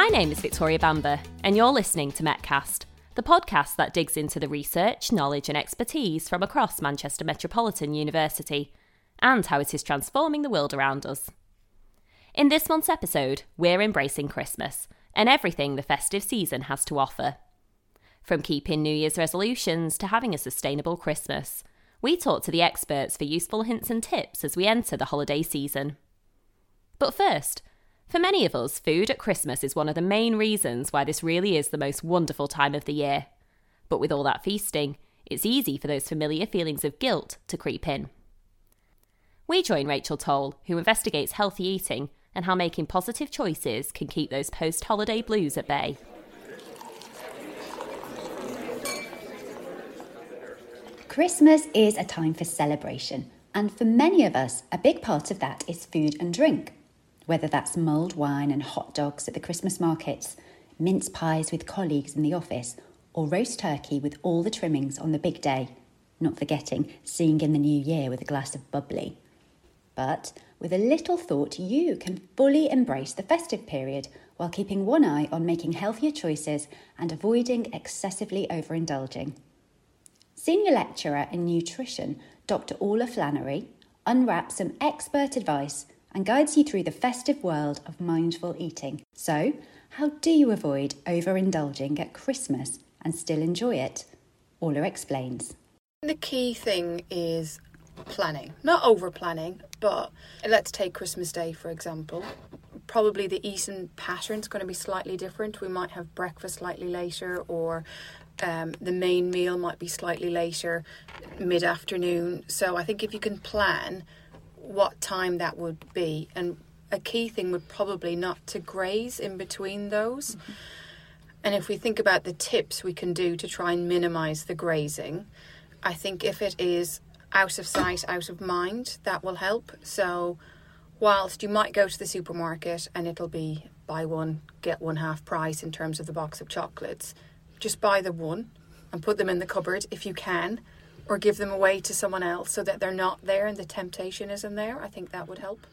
My name is Victoria Bamber, and you're listening to Metcast, the podcast that digs into the research, knowledge, and expertise from across Manchester Metropolitan University and how it is transforming the world around us. In this month's episode, we're embracing Christmas and everything the festive season has to offer. From keeping New Year's resolutions to having a sustainable Christmas, we talk to the experts for useful hints and tips as we enter the holiday season. But first, for many of us, food at Christmas is one of the main reasons why this really is the most wonderful time of the year. But with all that feasting, it's easy for those familiar feelings of guilt to creep in. We join Rachel Toll, who investigates healthy eating and how making positive choices can keep those post holiday blues at bay. Christmas is a time for celebration, and for many of us, a big part of that is food and drink. Whether that's mulled wine and hot dogs at the Christmas markets, mince pies with colleagues in the office, or roast turkey with all the trimmings on the big day, not forgetting seeing in the new year with a glass of bubbly. But with a little thought, you can fully embrace the festive period while keeping one eye on making healthier choices and avoiding excessively overindulging. Senior lecturer in nutrition, Dr. Orla Flannery, unwraps some expert advice and guides you through the festive world of mindful eating. So, how do you avoid overindulging at Christmas and still enjoy it? Orla explains. The key thing is planning, not over planning, but let's take Christmas Day for example. Probably the eating pattern is going to be slightly different. We might have breakfast slightly later, or um, the main meal might be slightly later, mid afternoon. So I think if you can plan what time that would be, and a key thing would probably not to graze in between those. Mm-hmm. And if we think about the tips we can do to try and minimize the grazing, I think if it is out of sight, out of mind, that will help. So, whilst you might go to the supermarket and it'll be buy one, get one half price in terms of the box of chocolates, just buy the one and put them in the cupboard if you can, or give them away to someone else so that they're not there and the temptation isn't there. I think that would help.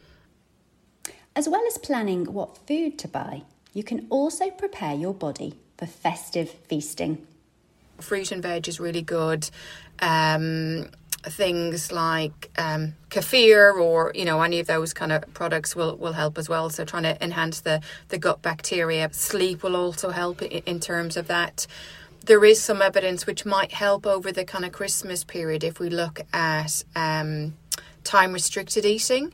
As well as planning what food to buy, you can also prepare your body for festive feasting. Fruit and veg is really good. Um, things like um, kefir or you know any of those kind of products will, will help as well so trying to enhance the, the gut bacteria sleep will also help in, in terms of that there is some evidence which might help over the kind of christmas period if we look at um, time restricted eating.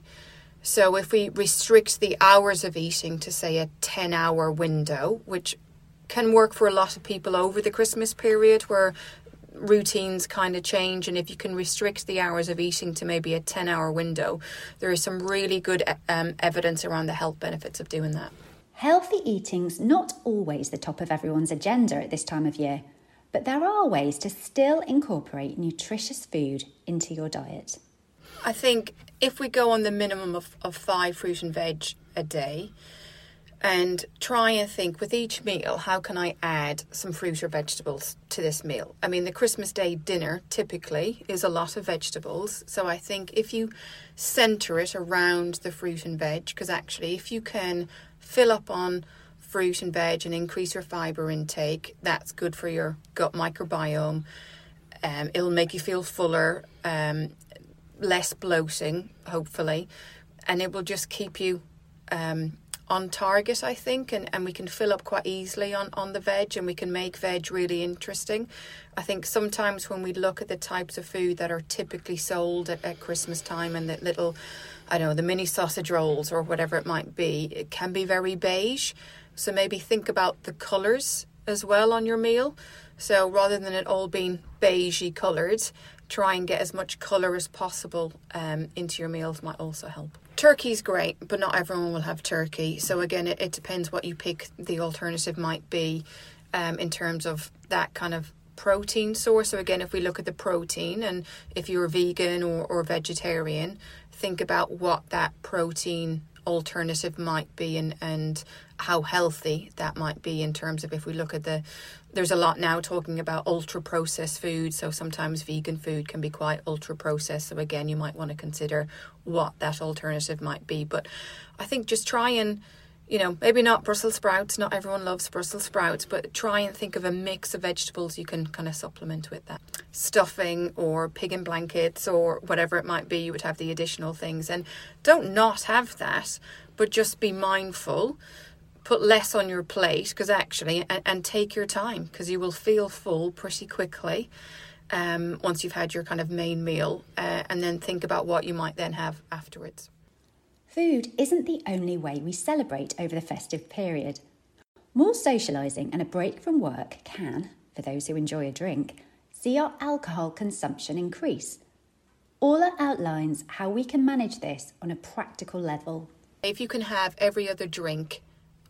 So if we restrict the hours of eating to say a 10 hour window which can work for a lot of people over the christmas period where routines kind of change and if you can restrict the hours of eating to maybe a 10 hour window there is some really good um, evidence around the health benefits of doing that healthy eating's not always the top of everyone's agenda at this time of year but there are ways to still incorporate nutritious food into your diet i think if we go on the minimum of, of five fruit and veg a day and try and think with each meal how can I add some fruit or vegetables to this meal. I mean, the Christmas Day dinner typically is a lot of vegetables, so I think if you center it around the fruit and veg, because actually, if you can fill up on fruit and veg and increase your fiber intake, that's good for your gut microbiome. Um, it'll make you feel fuller, um, less bloating, hopefully, and it will just keep you. Um, on target, I think, and, and we can fill up quite easily on, on the veg and we can make veg really interesting. I think sometimes when we look at the types of food that are typically sold at, at Christmas time and that little, I know, the mini sausage rolls or whatever it might be, it can be very beige. So maybe think about the colours as well on your meal. So rather than it all being beigey coloured, try and get as much colour as possible um, into your meals might also help. Turkey's great, but not everyone will have turkey. So again, it, it depends what you pick. The alternative might be um, in terms of that kind of protein source. So again, if we look at the protein, and if you're vegan or, or vegetarian, think about what that protein alternative might be and, and how healthy that might be in terms of if we look at the there's a lot now talking about ultra processed food. So sometimes vegan food can be quite ultra processed so again you might want to consider what that alternative might be. But i think just try and you know, maybe not Brussels sprouts, not everyone loves Brussels sprouts, but try and think of a mix of vegetables you can kind of supplement with that. Stuffing or pig in blankets or whatever it might be, you would have the additional things. And don't not have that, but just be mindful. Put less on your plate because actually, and, and, take your time because you will feel full pretty quickly um, once you've had your kind of main meal, uh, and then think about what you might then have afterwards. Food isn't the only way we celebrate over the festive period. More socialising and a break from work can, for those who enjoy a drink, see our alcohol consumption increase. Orla outlines how we can manage this on a practical level. If you can have every other drink,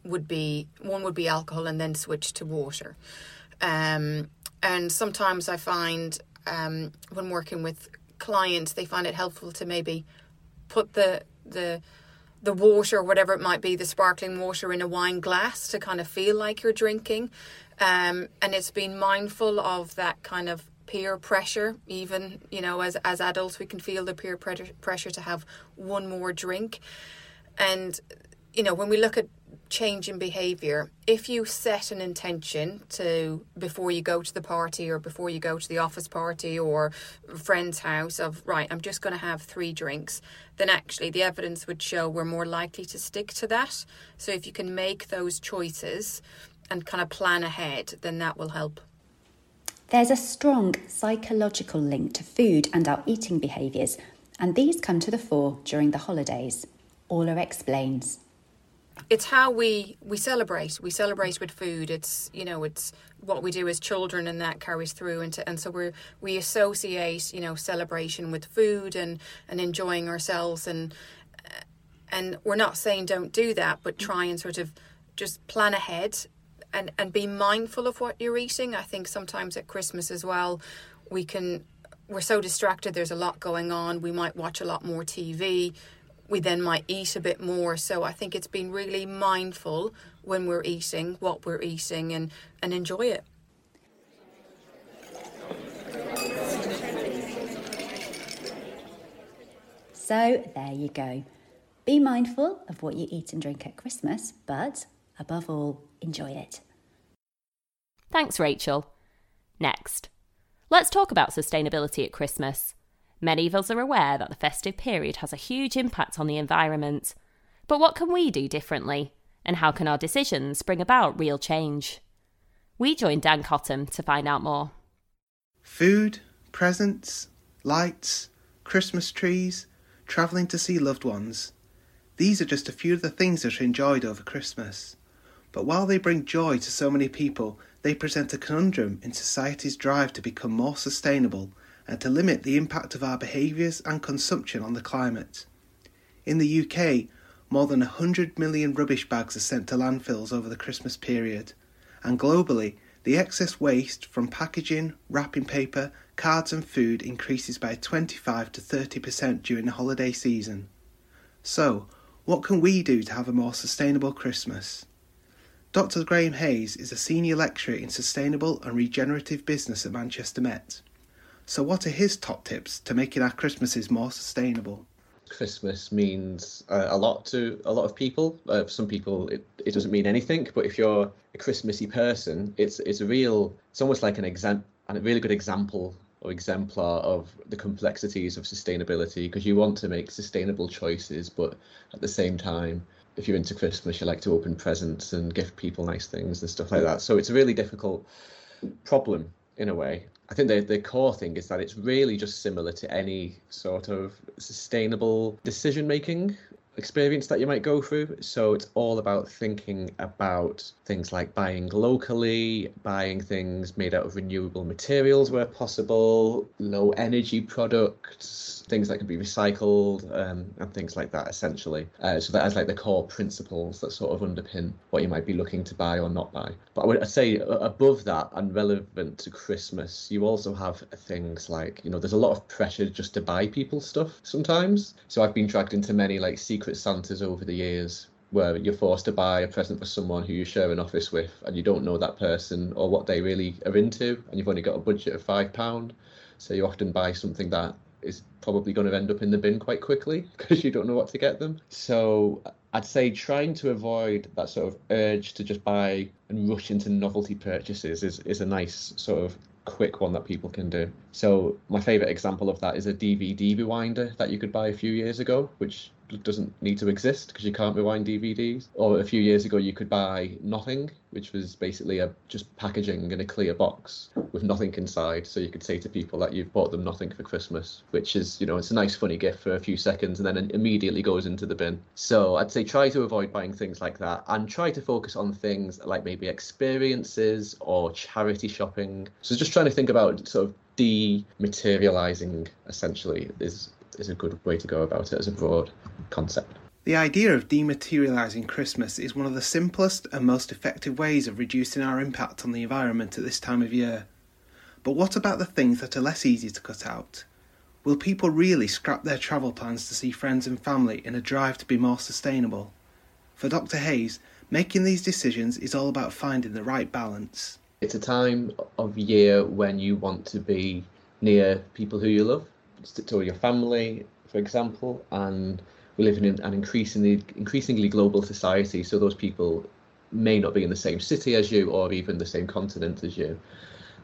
would be one would be alcohol and then switch to water. Um, and sometimes I find um, when working with clients, they find it helpful to maybe put the the the water, whatever it might be, the sparkling water in a wine glass to kind of feel like you're drinking. Um, and it's been mindful of that kind of peer pressure. Even you know, as as adults, we can feel the peer pressure to have one more drink. And you know, when we look at change in behavior if you set an intention to before you go to the party or before you go to the office party or friend's house of right i'm just going to have three drinks then actually the evidence would show we're more likely to stick to that. So if you can make those choices and kind of plan ahead then that will help. There's a strong psychological link to food and our eating behaviours and these come to the fore during the holidays. Orla explains it's how we we celebrate. We celebrate with food. It's you know it's what we do as children, and that carries through into and so we we associate you know celebration with food and and enjoying ourselves and and we're not saying don't do that, but try and sort of just plan ahead and and be mindful of what you're eating. I think sometimes at Christmas as well, we can we're so distracted. There's a lot going on. We might watch a lot more TV we then might eat a bit more. So I think it's been really mindful when we're eating, what we're eating, and, and enjoy it. So there you go. Be mindful of what you eat and drink at Christmas, but above all, enjoy it. Thanks, Rachel. Next, let's talk about sustainability at Christmas. Many of us are aware that the festive period has a huge impact on the environment. But what can we do differently? And how can our decisions bring about real change? We joined Dan Cottam to find out more. Food, presents, lights, Christmas trees, travelling to see loved ones. These are just a few of the things that are enjoyed over Christmas. But while they bring joy to so many people, they present a conundrum in society's drive to become more sustainable and to limit the impact of our behaviours and consumption on the climate. In the UK, more than 100 million rubbish bags are sent to landfills over the Christmas period, and globally, the excess waste from packaging, wrapping paper, cards, and food increases by 25 to 30% during the holiday season. So, what can we do to have a more sustainable Christmas? Dr. Graham Hayes is a senior lecturer in sustainable and regenerative business at Manchester Met. So, what are his top tips to making our Christmases more sustainable? Christmas means uh, a lot to a lot of people. Uh, some people, it, it doesn't mean anything. But if you're a Christmassy person, it's it's a real. It's almost like an exam, and a really good example or exemplar of the complexities of sustainability because you want to make sustainable choices, but at the same time, if you're into Christmas, you like to open presents and gift people nice things and stuff like that. So it's a really difficult problem in a way. I think the, the core thing is that it's really just similar to any sort of sustainable decision making experience that you might go through. So it's all about thinking about things like buying locally, buying things made out of renewable materials where possible, low energy products, things that can be recycled, um, and things like that, essentially. Uh, so that has like the core principles that sort of underpin what you might be looking to buy or not buy. But I would say above that and relevant to Christmas, you also have things like, you know, there's a lot of pressure just to buy people stuff sometimes. So I've been dragged into many like secret Santas over the years where you're forced to buy a present for someone who you share an office with and you don't know that person or what they really are into and you've only got a budget of five pound so you often buy something that is probably going to end up in the bin quite quickly because you don't know what to get them. So I'd say trying to avoid that sort of urge to just buy and rush into novelty purchases is, is a nice sort of quick one that people can do. So my favorite example of that is a DVD rewinder that you could buy a few years ago, which doesn't need to exist because you can't rewind DVDs. Or a few years ago, you could buy Nothing, which was basically a just packaging in a clear box with nothing inside. So you could say to people that you've bought them nothing for Christmas, which is, you know, it's a nice funny gift for a few seconds and then immediately goes into the bin. So I'd say try to avoid buying things like that and try to focus on things like maybe experiences or charity shopping. So just trying to think about sort of dematerializing essentially is is a good way to go about it as a broad concept. The idea of dematerialising Christmas is one of the simplest and most effective ways of reducing our impact on the environment at this time of year. But what about the things that are less easy to cut out? Will people really scrap their travel plans to see friends and family in a drive to be more sustainable? For Dr. Hayes, making these decisions is all about finding the right balance. It's a time of year when you want to be near people who you love, to your family, for example, and we live in an increasingly increasingly global society, so those people may not be in the same city as you or even the same continent as you.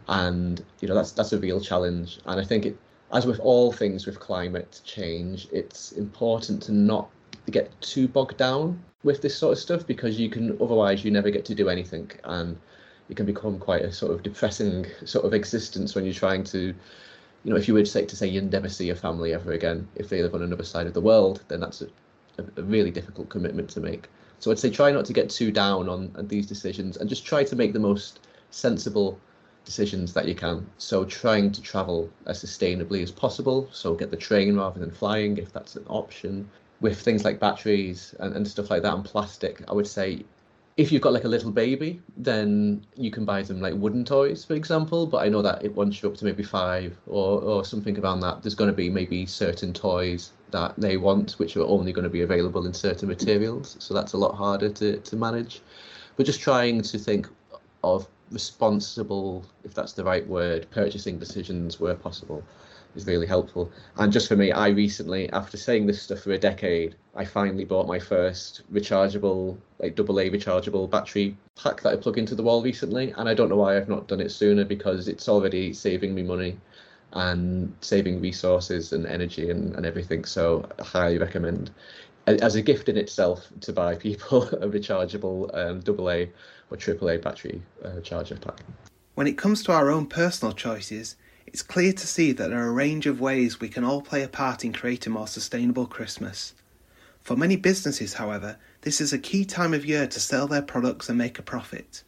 And you know that's that's a real challenge. And I think it as with all things with climate change, it's important to not get too bogged down with this sort of stuff because you can otherwise you never get to do anything and it can become quite a sort of depressing sort of existence when you're trying to you know, if you were to say to say you never see your family ever again, if they live on another side of the world, then that's a, a, really difficult commitment to make. So I'd say try not to get too down on, on these decisions and just try to make the most sensible decisions that you can. So trying to travel as sustainably as possible. So get the train rather than flying if that's an option. With things like batteries and, and stuff like that and plastic, I would say if you've got like a little baby, then you can buy them like wooden toys, for example. But I know that it, once you're up to maybe five or, or something around that, there's going to be maybe certain toys that they want, which are only going to be available in certain materials. So that's a lot harder to, to manage. But just trying to think of responsible, if that's the right word, purchasing decisions where possible is really helpful. And just for me, I recently, after saying this stuff for a decade, I finally bought my first rechargeable, like double A rechargeable battery pack that I plug into the wall recently. And I don't know why I've not done it sooner because it's already saving me money and saving resources and energy and, and everything. So I highly recommend as a gift in itself to buy people a rechargeable um, AA or AAA battery uh, charger pack. When it comes to our own personal choices, it's clear to see that there are a range of ways we can all play a part in creating a more sustainable Christmas. For many businesses, however, this is a key time of year to sell their products and make a profit.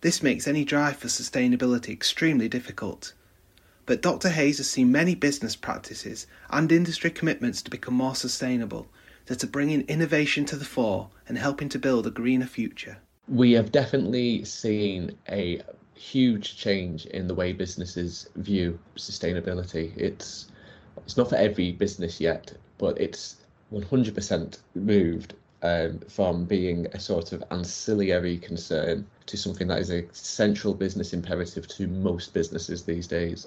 This makes any drive for sustainability extremely difficult. But Dr. Hayes has seen many business practices and industry commitments to become more sustainable that are bringing innovation to the fore and helping to build a greener future. We have definitely seen a huge change in the way businesses view sustainability. It's it's not for every business yet, but it's 100% moved um, from being a sort of ancillary concern to something that is a central business imperative to most businesses these days.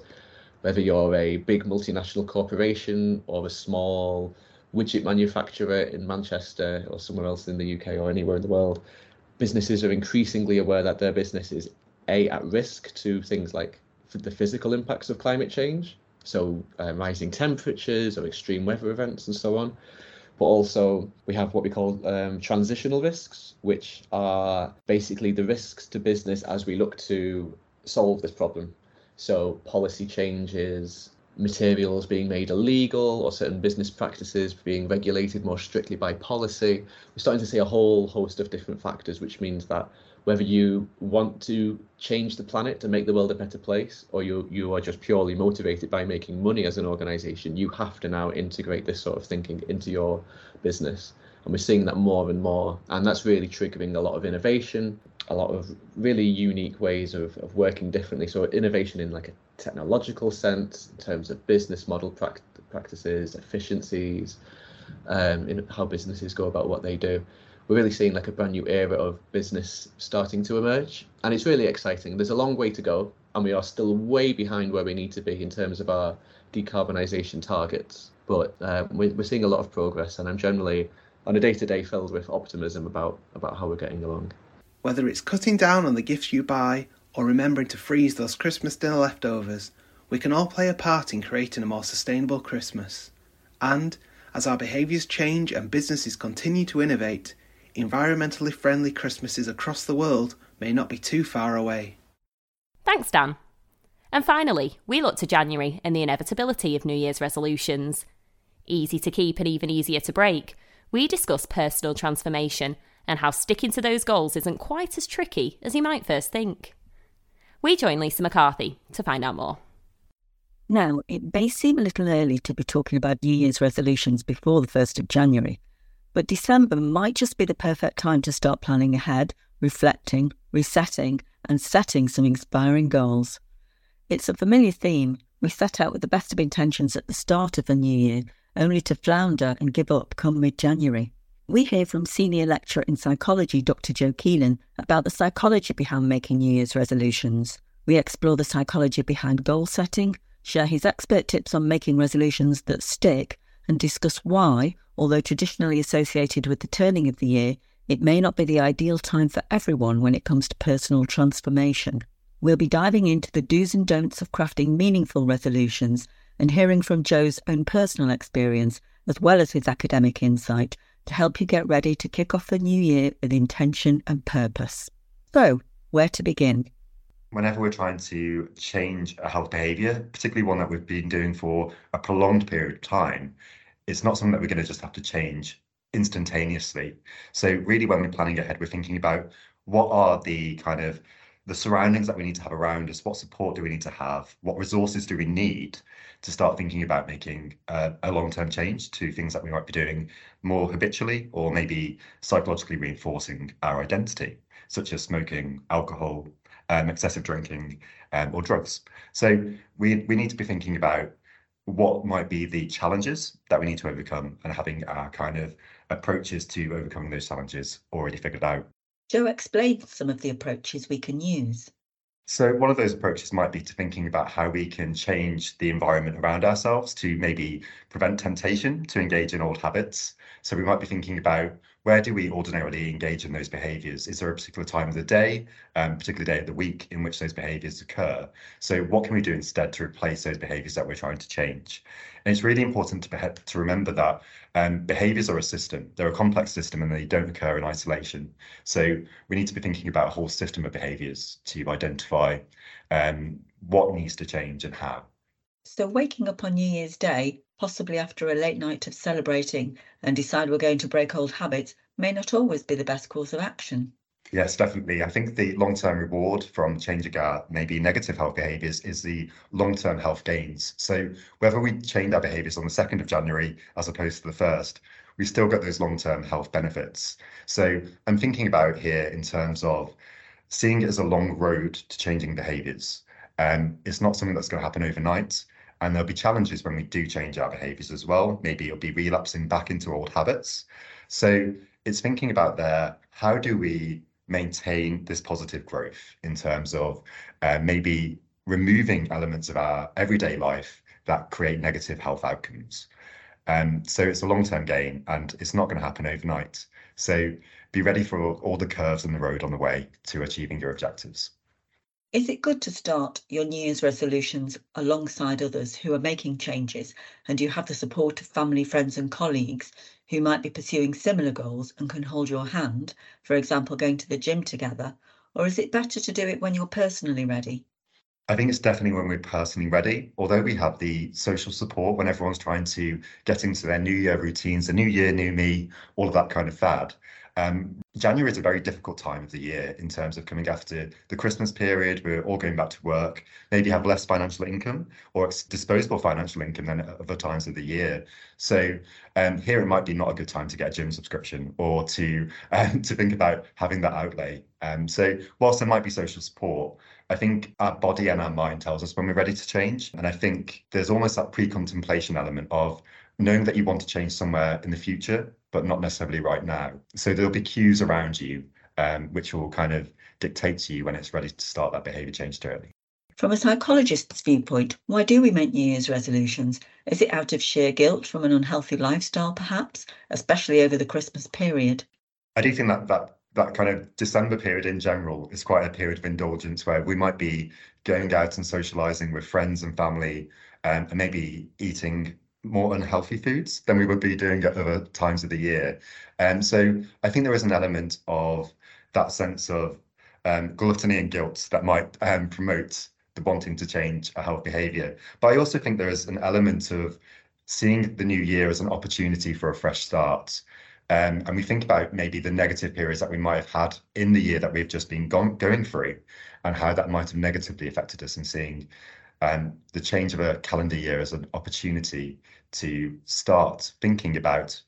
Whether you're a big multinational corporation or a small widget manufacturer in Manchester or somewhere else in the UK or anywhere in the world, businesses are increasingly aware that their business is a at risk to things like the physical impacts of climate change, so uh, rising temperatures or extreme weather events and so on. But also, we have what we call um, transitional risks, which are basically the risks to business as we look to solve this problem. So, policy changes, materials being made illegal, or certain business practices being regulated more strictly by policy. We're starting to see a whole host of different factors, which means that whether you want to change the planet to make the world a better place or you you are just purely motivated by making money as an organization you have to now integrate this sort of thinking into your business. And we're seeing that more and more. And that's really triggering a lot of innovation a lot of really unique ways of, of working differently. So innovation in like a technological sense in terms of business model practices efficiencies um, in how businesses go about what they do we're really seeing like a brand new era of business starting to emerge and it's really exciting there's a long way to go and we are still way behind where we need to be in terms of our decarbonisation targets but uh, we're, we're seeing a lot of progress and i'm generally on a day to day filled with optimism about about how we're getting along. Whether it's cutting down on the gifts you buy or remembering to freeze those Christmas dinner leftovers, we can all play a part in creating a more sustainable Christmas. And as our behaviours change and businesses continue to innovate, environmentally friendly Christmases across the world may not be too far away. Thanks, Dan. And finally, we look to January and the inevitability of New Year's resolutions. Easy to keep and even easier to break, we discuss personal transformation and how sticking to those goals isn't quite as tricky as you might first think. We join Lisa McCarthy to find out more. Now, it may seem a little early to be talking about New Year's resolutions before the 1st of January, but December might just be the perfect time to start planning ahead, reflecting, resetting, and setting some inspiring goals. It's a familiar theme. We set out with the best of intentions at the start of the new year, only to flounder and give up come mid January. We hear from Senior Lecturer in Psychology Dr. Joe Keelan about the psychology behind making New Year's resolutions. We explore the psychology behind goal setting, share his expert tips on making resolutions that stick, and discuss why, although traditionally associated with the turning of the year, it may not be the ideal time for everyone when it comes to personal transformation. We'll be diving into the do's and don'ts of crafting meaningful resolutions and hearing from Joe's own personal experience, as well as his academic insight, to help you get ready to kick off the new year with intention and purpose. So, where to begin? whenever we're trying to change a health behavior, particularly one that we've been doing for a prolonged period of time, it's not something that we're going to just have to change instantaneously. So really when we're planning ahead, we're thinking about what are the kind of the surroundings that we need to have around us, what support do we need to have, what resources do we need to start thinking about making a, a long-term change to things that we might be doing more habitually or maybe psychologically reinforcing our identity, such as smoking, alcohol, um, excessive drinking, um, or drugs. So we we need to be thinking about what might be the challenges that we need to overcome and having our kind of approaches to overcoming those challenges already figured out. Joe explained some of the approaches we can use. So one of those approaches might be to thinking about how we can change the environment around ourselves to maybe prevent temptation to engage in old habits. So we might be thinking about where do we ordinarily engage in those behaviors? Is there a particular time of the day, um, particular day of the week in which those behaviors occur? So what can we do instead to replace those behaviors that we're trying to change? And it's really important to, to remember that um, behaviors are a system. They're a complex system and they don't occur in isolation. So we need to be thinking about a whole system of behaviors to identify um, what needs to change and how. So waking up on New Year's Day, possibly after a late night of celebrating, and decide we're going to break old habits may not always be the best course of action. Yes, definitely. I think the long term reward from changing our maybe negative health behaviors is the long term health gains. So, whether we change our behaviors on the 2nd of January as opposed to the 1st, we still get those long term health benefits. So, I'm thinking about here in terms of seeing it as a long road to changing behaviors. Um, it's not something that's going to happen overnight. And there'll be challenges when we do change our behaviors as well. Maybe it'll be relapsing back into old habits. So, it's thinking about there how do we maintain this positive growth in terms of uh, maybe removing elements of our everyday life that create negative health outcomes. Um, so it's a long-term gain and it's not going to happen overnight. So be ready for all the curves in the road on the way to achieving your objectives. Is it good to start your New Year's resolutions alongside others who are making changes and you have the support of family, friends, and colleagues who might be pursuing similar goals and can hold your hand, for example, going to the gym together? Or is it better to do it when you're personally ready? I think it's definitely when we're personally ready. Although we have the social support when everyone's trying to get into their new year routines, the new year, new me, all of that kind of fad. Um, January is a very difficult time of the year in terms of coming after the Christmas period. We're all going back to work, maybe have less financial income or disposable financial income than other times of the year. So um, here it might be not a good time to get a gym subscription or to um, to think about having that outlay. Um, so whilst there might be social support, I think our body and our mind tells us when we're ready to change. And I think there's almost that pre-contemplation element of knowing that you want to change somewhere in the future, but not necessarily right now. So there'll be cues around you, um, which will kind of dictate to you when it's ready to start that behavior change journey. From a psychologist's viewpoint, why do we make New Year's resolutions? Is it out of sheer guilt from an unhealthy lifestyle, perhaps, especially over the Christmas period? I do think that that that kind of December period in general is quite a period of indulgence where we might be going out and socializing with friends and family um, and maybe eating more unhealthy foods than we would be doing at other times of the year. And um, so I think there is an element of that sense of um, gluttony and guilt that might um, promote the wanting to change a health behavior. But I also think there is an element of seeing the new year as an opportunity for a fresh start. Um, and we think about maybe the negative periods that we might have had in the year that we've just been gone, going through and how that might have negatively affected us and seeing um, the change of a calendar year as an opportunity to start thinking about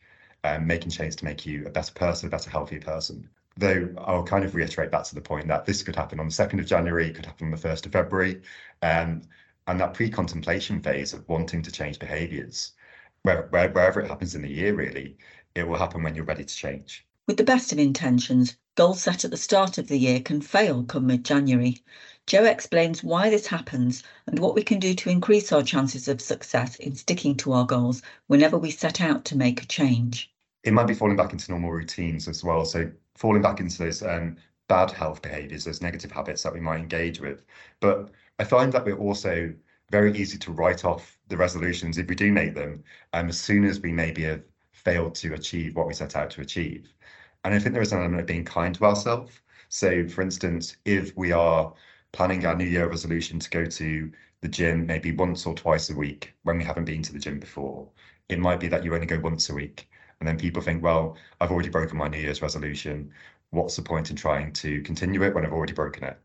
um, making change to make you a better person, a better, healthier person though I'll kind of reiterate back to the point that this could happen on the 2nd of January, it could happen on the 1st of February. Um, and that pre contemplation phase of wanting to change behaviours, where, where, wherever it happens in the year, really, it will happen when you're ready to change. With the best of intentions, goals set at the start of the year can fail come mid January. Joe explains why this happens and what we can do to increase our chances of success in sticking to our goals whenever we set out to make a change. It might be falling back into normal routines as well. So falling back into those um, bad health behaviors, those negative habits that we might engage with. But I find that we're also very easy to write off the resolutions if we do make them um, as soon as we maybe have failed to achieve what we set out to achieve. And I think there is an element of being kind to ourselves. So, for instance, if we are planning our New Year resolution to go to the gym maybe once or twice a week when we haven't been to the gym before, it might be that you only go once a week. And then people think, well, I've already broken my New Year's resolution. What's the point in trying to continue it when I've already broken it?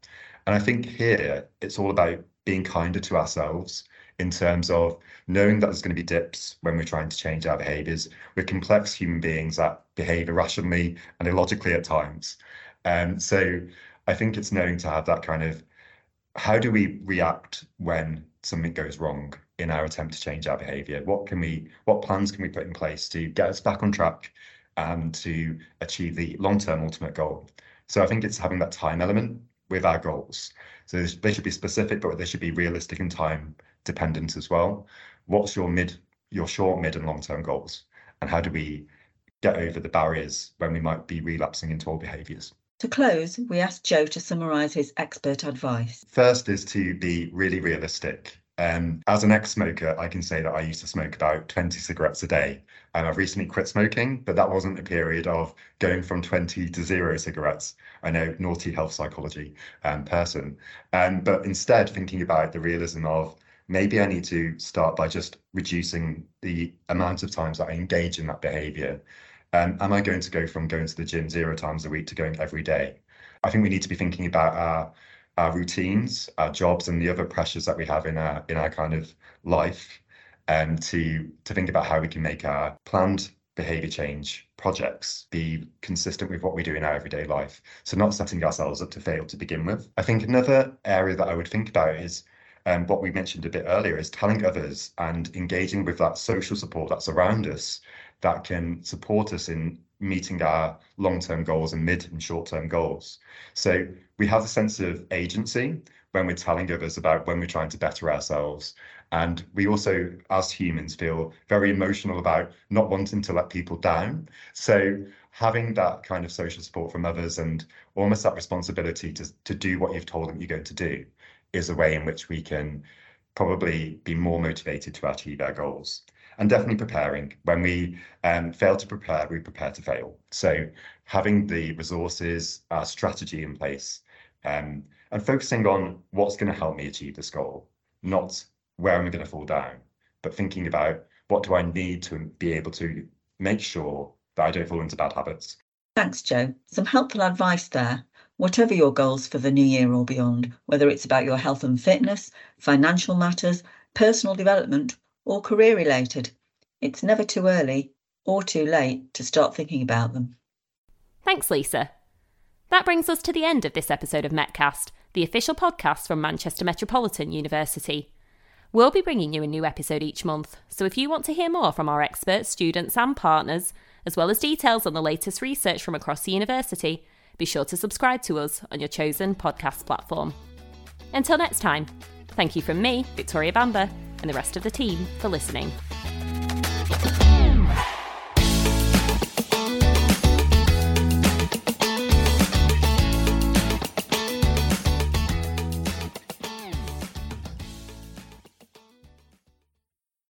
And I think here it's all about being kinder to ourselves in terms of knowing that there's going to be dips when we're trying to change our behaviors. We're complex human beings that behave irrationally and illogically at times. Um, so I think it's knowing to have that kind of how do we react when something goes wrong in our attempt to change our behavior? What can we, what plans can we put in place to get us back on track and to achieve the long-term ultimate goal? So I think it's having that time element with our goals. So they should be specific, but they should be realistic and time dependent as well. What's your mid, your short, mid, and long-term goals, and how do we get over the barriers when we might be relapsing into old behaviours? To close, we asked Joe to summarise his expert advice. First is to be really realistic. Um, as an ex-smoker, I can say that I used to smoke about 20 cigarettes a day. And I've recently quit smoking, but that wasn't a period of going from 20 to zero cigarettes. I know, naughty health psychology um, person. Um, but instead, thinking about the realism of maybe I need to start by just reducing the amount of times that I engage in that behavior um, am I going to go from going to the gym zero times a week to going every day? I think we need to be thinking about our our routines, our jobs, and the other pressures that we have in our in our kind of life, and um, to to think about how we can make our planned behavior change projects be consistent with what we do in our everyday life. So not setting ourselves up to fail to begin with. I think another area that I would think about is um, what we mentioned a bit earlier is telling others and engaging with that social support that's around us that can support us in meeting our long-term goals and mid and short-term goals. So we have a sense of agency when we're telling others about when we're trying to better ourselves. And we also, as humans, feel very emotional about not wanting to let people down. So having that kind of social support from others and almost that responsibility to, to do what you've told them you're going to do is a way in which we can probably be more motivated to achieve our goals and definitely preparing. When we um, fail to prepare, we prepare to fail. So having the resources, our strategy in place, um, and focusing on what's going to help me achieve this goal, not where am I going to fall down, but thinking about what do I need to be able to make sure that I don't fall into bad habits. Thanks, Joe. Some helpful advice there. Whatever your goals for the new year or beyond, whether it's about your health and fitness, financial matters, personal development, or career related. It's never too early or too late to start thinking about them. Thanks, Lisa. That brings us to the end of this episode of Metcast, the official podcast from Manchester Metropolitan University. We'll be bringing you a new episode each month, so if you want to hear more from our experts, students, and partners, as well as details on the latest research from across the university, be sure to subscribe to us on your chosen podcast platform. Until next time, Thank you from me, Victoria Bamber, and the rest of the team for listening.